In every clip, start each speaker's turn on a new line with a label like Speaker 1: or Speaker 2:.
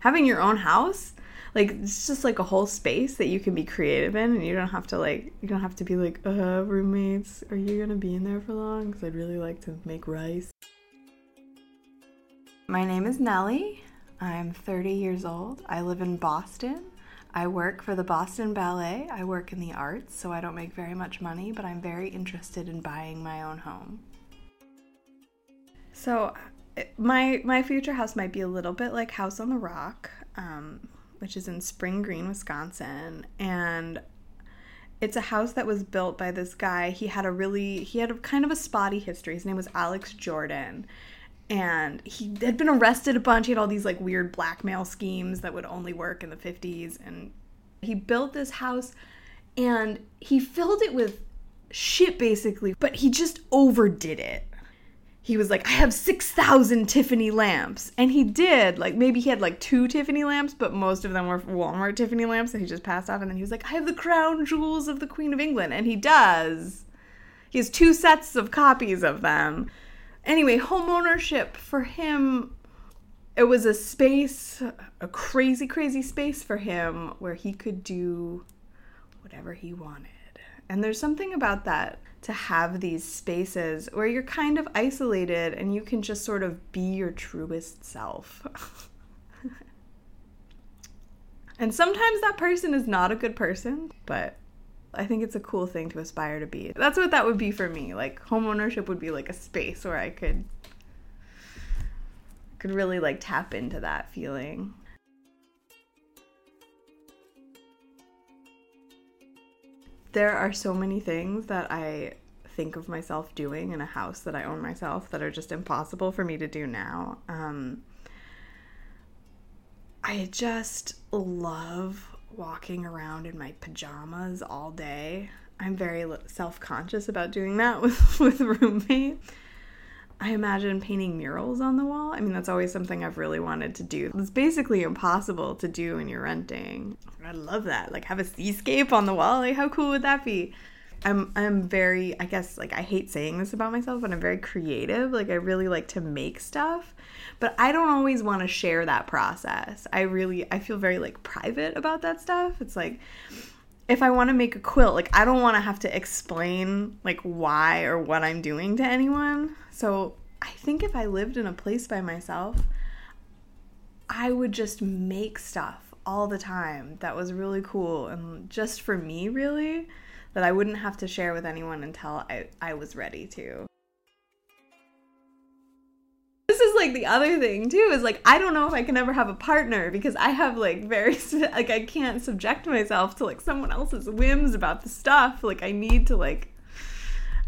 Speaker 1: having your own house like it's just like a whole space that you can be creative in and you don't have to like you don't have to be like uh roommates are you gonna be in there for long? Because i'd really like to make rice. My name is nellie i'm 30 years old. I live in boston. I work for the boston ballet. I work in the arts so i don't make very much money but i'm very interested in buying my own home. So my my future house might be a little bit like house on the rock um, which is in Spring Green, Wisconsin. And it's a house that was built by this guy. He had a really, he had a kind of a spotty history. His name was Alex Jordan. And he had been arrested a bunch. He had all these like weird blackmail schemes that would only work in the 50s. And he built this house and he filled it with shit basically, but he just overdid it he was like, I have 6,000 Tiffany lamps. And he did. Like, maybe he had like two Tiffany lamps, but most of them were Walmart Tiffany lamps. And he just passed off. And then he was like, I have the crown jewels of the Queen of England. And he does. He has two sets of copies of them. Anyway, homeownership for him, it was a space, a crazy, crazy space for him where he could do whatever he wanted. And there's something about that to have these spaces where you're kind of isolated and you can just sort of be your truest self. and sometimes that person is not a good person, but I think it's a cool thing to aspire to be. That's what that would be for me. Like home ownership would be like a space where I could could really like tap into that feeling. There are so many things that I think of myself doing in a house that I own myself that are just impossible for me to do now. Um, I just love walking around in my pajamas all day. I'm very self conscious about doing that with, with a roommate. I imagine painting murals on the wall. I mean, that's always something I've really wanted to do. It's basically impossible to do when you're renting. I love that. Like have a seascape on the wall. Like how cool would that be? I'm I'm very I guess like I hate saying this about myself, but I'm very creative. Like I really like to make stuff, but I don't always want to share that process. I really I feel very like private about that stuff. It's like if I want to make a quilt, like I don't want to have to explain like why or what I'm doing to anyone. So I think if I lived in a place by myself, I would just make stuff all the time that was really cool and just for me, really, that I wouldn't have to share with anyone until I, I was ready to. Like the other thing too is like I don't know if I can ever have a partner because I have like very like I can't subject myself to like someone else's whims about the stuff like I need to like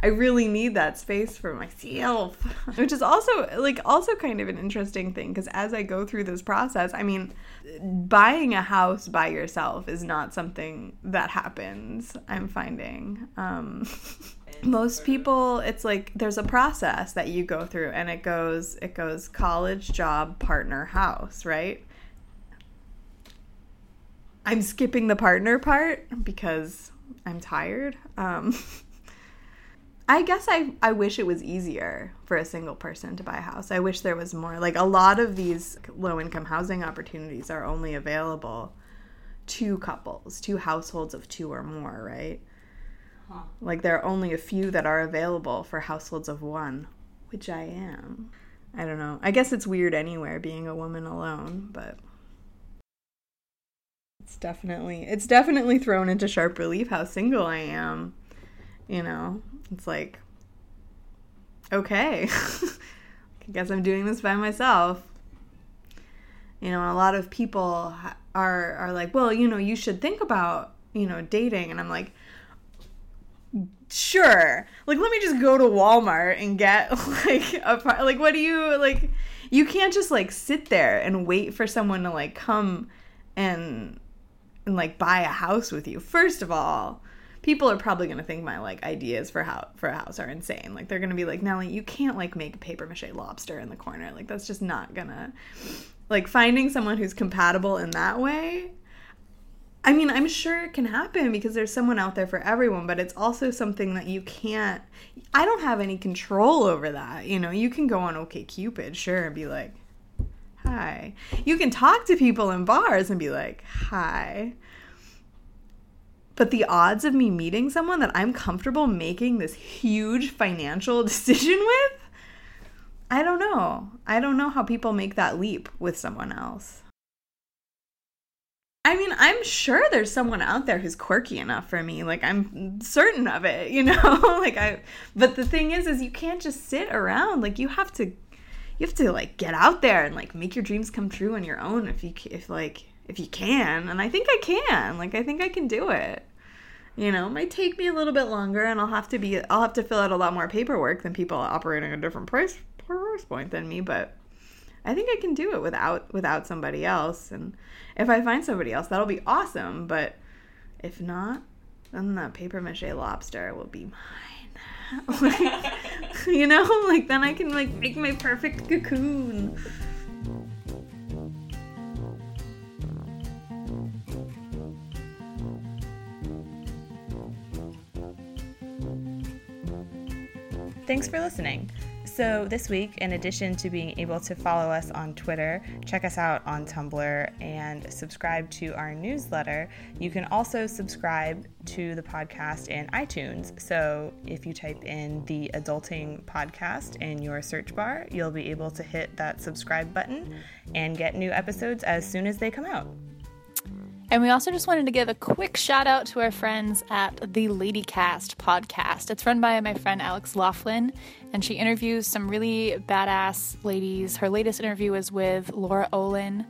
Speaker 1: I really need that space for myself, which is also like also kind of an interesting thing because as I go through this process, I mean, buying a house by yourself is not something that happens. I'm finding. Um, most people it's like there's a process that you go through and it goes it goes college job partner house right i'm skipping the partner part because i'm tired um I guess I I wish it was easier for a single person to buy a house. I wish there was more. Like a lot of these low income housing opportunities are only available to couples, to households of two or more, right? Huh. Like there are only a few that are available for households of one, which I am. I don't know. I guess it's weird anywhere being a woman alone, but it's definitely it's definitely thrown into sharp relief how single I am. You know, it's like, okay, I guess I'm doing this by myself. You know, a lot of people are are like, well, you know, you should think about you know dating, and I'm like, sure. Like, let me just go to Walmart and get like a like, what do you like? You can't just like sit there and wait for someone to like come and and like buy a house with you. First of all, people are probably going to think my like ideas for how for a house are insane. Like they're going to be like, "Nellie, you can't like make a paper mache lobster in the corner. Like that's just not to like finding someone who's compatible in that way. I mean, I'm sure it can happen because there's someone out there for everyone, but it's also something that you can't I don't have any control over that. You know, you can go on OkCupid, sure, and be like, hi. You can talk to people in bars and be like, hi. But the odds of me meeting someone that I'm comfortable making this huge financial decision with, I don't know. I don't know how people make that leap with someone else. I mean, I'm sure there's someone out there who's quirky enough for me. Like I'm certain of it, you know? like I but the thing is is you can't just sit around. Like you have to you have to like get out there and like make your dreams come true on your own if you if like if you can. And I think I can. Like I think I can do it. You know, it might take me a little bit longer and I'll have to be I'll have to fill out a lot more paperwork than people operating a different price price point than me, but I think I can do it without without somebody else. And if I find somebody else, that'll be awesome. But if not, then that paper mache lobster will be mine. like, you know, like then I can like make my perfect cocoon.
Speaker 2: Thanks for listening. So, this week, in addition to being able to follow us on Twitter, check us out on Tumblr, and subscribe to our newsletter, you can also subscribe to the podcast in iTunes. So, if you type in the Adulting Podcast in your search bar, you'll be able to hit that subscribe button and get new episodes as soon as they come out.
Speaker 3: And we also just wanted to give a quick shout out to our friends at the Ladycast podcast. It's run by my friend Alex Laughlin, and she interviews some really badass ladies. Her latest interview was with Laura Olin.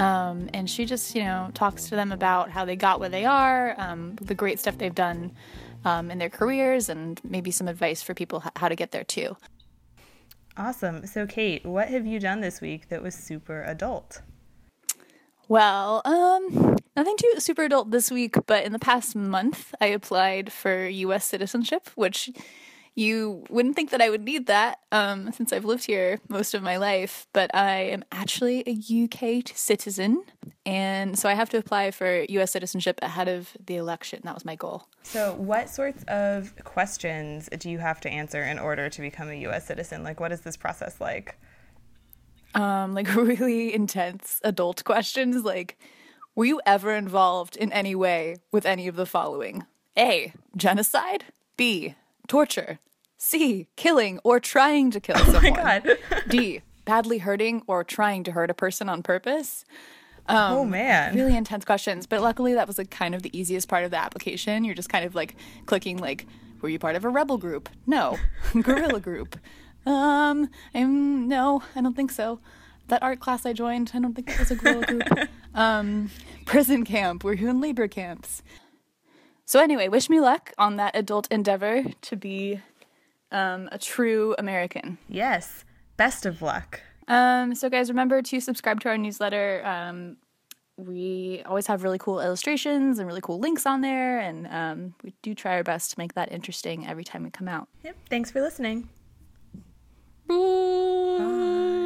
Speaker 3: Um, and she just, you know, talks to them about how they got where they are, um, the great stuff they've done um, in their careers, and maybe some advice for people how to get there too.
Speaker 2: Awesome. So, Kate, what have you done this week that was super adult?
Speaker 3: Well, um, nothing too super adult this week, but in the past month, I applied for U.S. citizenship, which you wouldn't think that I would need that um, since I've lived here most of my life, but I am actually a UK citizen, and so I have to apply for U.S. citizenship ahead of the election. That was my goal.
Speaker 2: So, what sorts of questions do you have to answer in order to become a U.S. citizen? Like, what is this process like?
Speaker 3: um, like really intense adult questions like were you ever involved in any way with any of the following? A genocide. B torture. C killing or trying to kill someone
Speaker 2: oh my God.
Speaker 3: d badly hurting or trying to hurt a person on purpose.
Speaker 2: Um, oh man.
Speaker 3: really intense questions but luckily that was like kind of the easiest part of the application. You're just kind of like clicking like were you part of a rebel group? No. Guerrilla group. Um, I'm no, I don't think so. That art class I joined, I don't think that was a guerrilla group. Um, prison camp. Were in labor camps? So anyway, wish me luck on that adult endeavor to be um, a true American.
Speaker 2: Yes. Best of luck.
Speaker 3: Um, so guys, remember to subscribe to our newsletter. Um, we always have really cool illustrations and really cool links on there, and um, we do try our best to make that interesting every time we come out.
Speaker 2: Yep. Thanks for listening.
Speaker 3: Beep.
Speaker 2: Beep.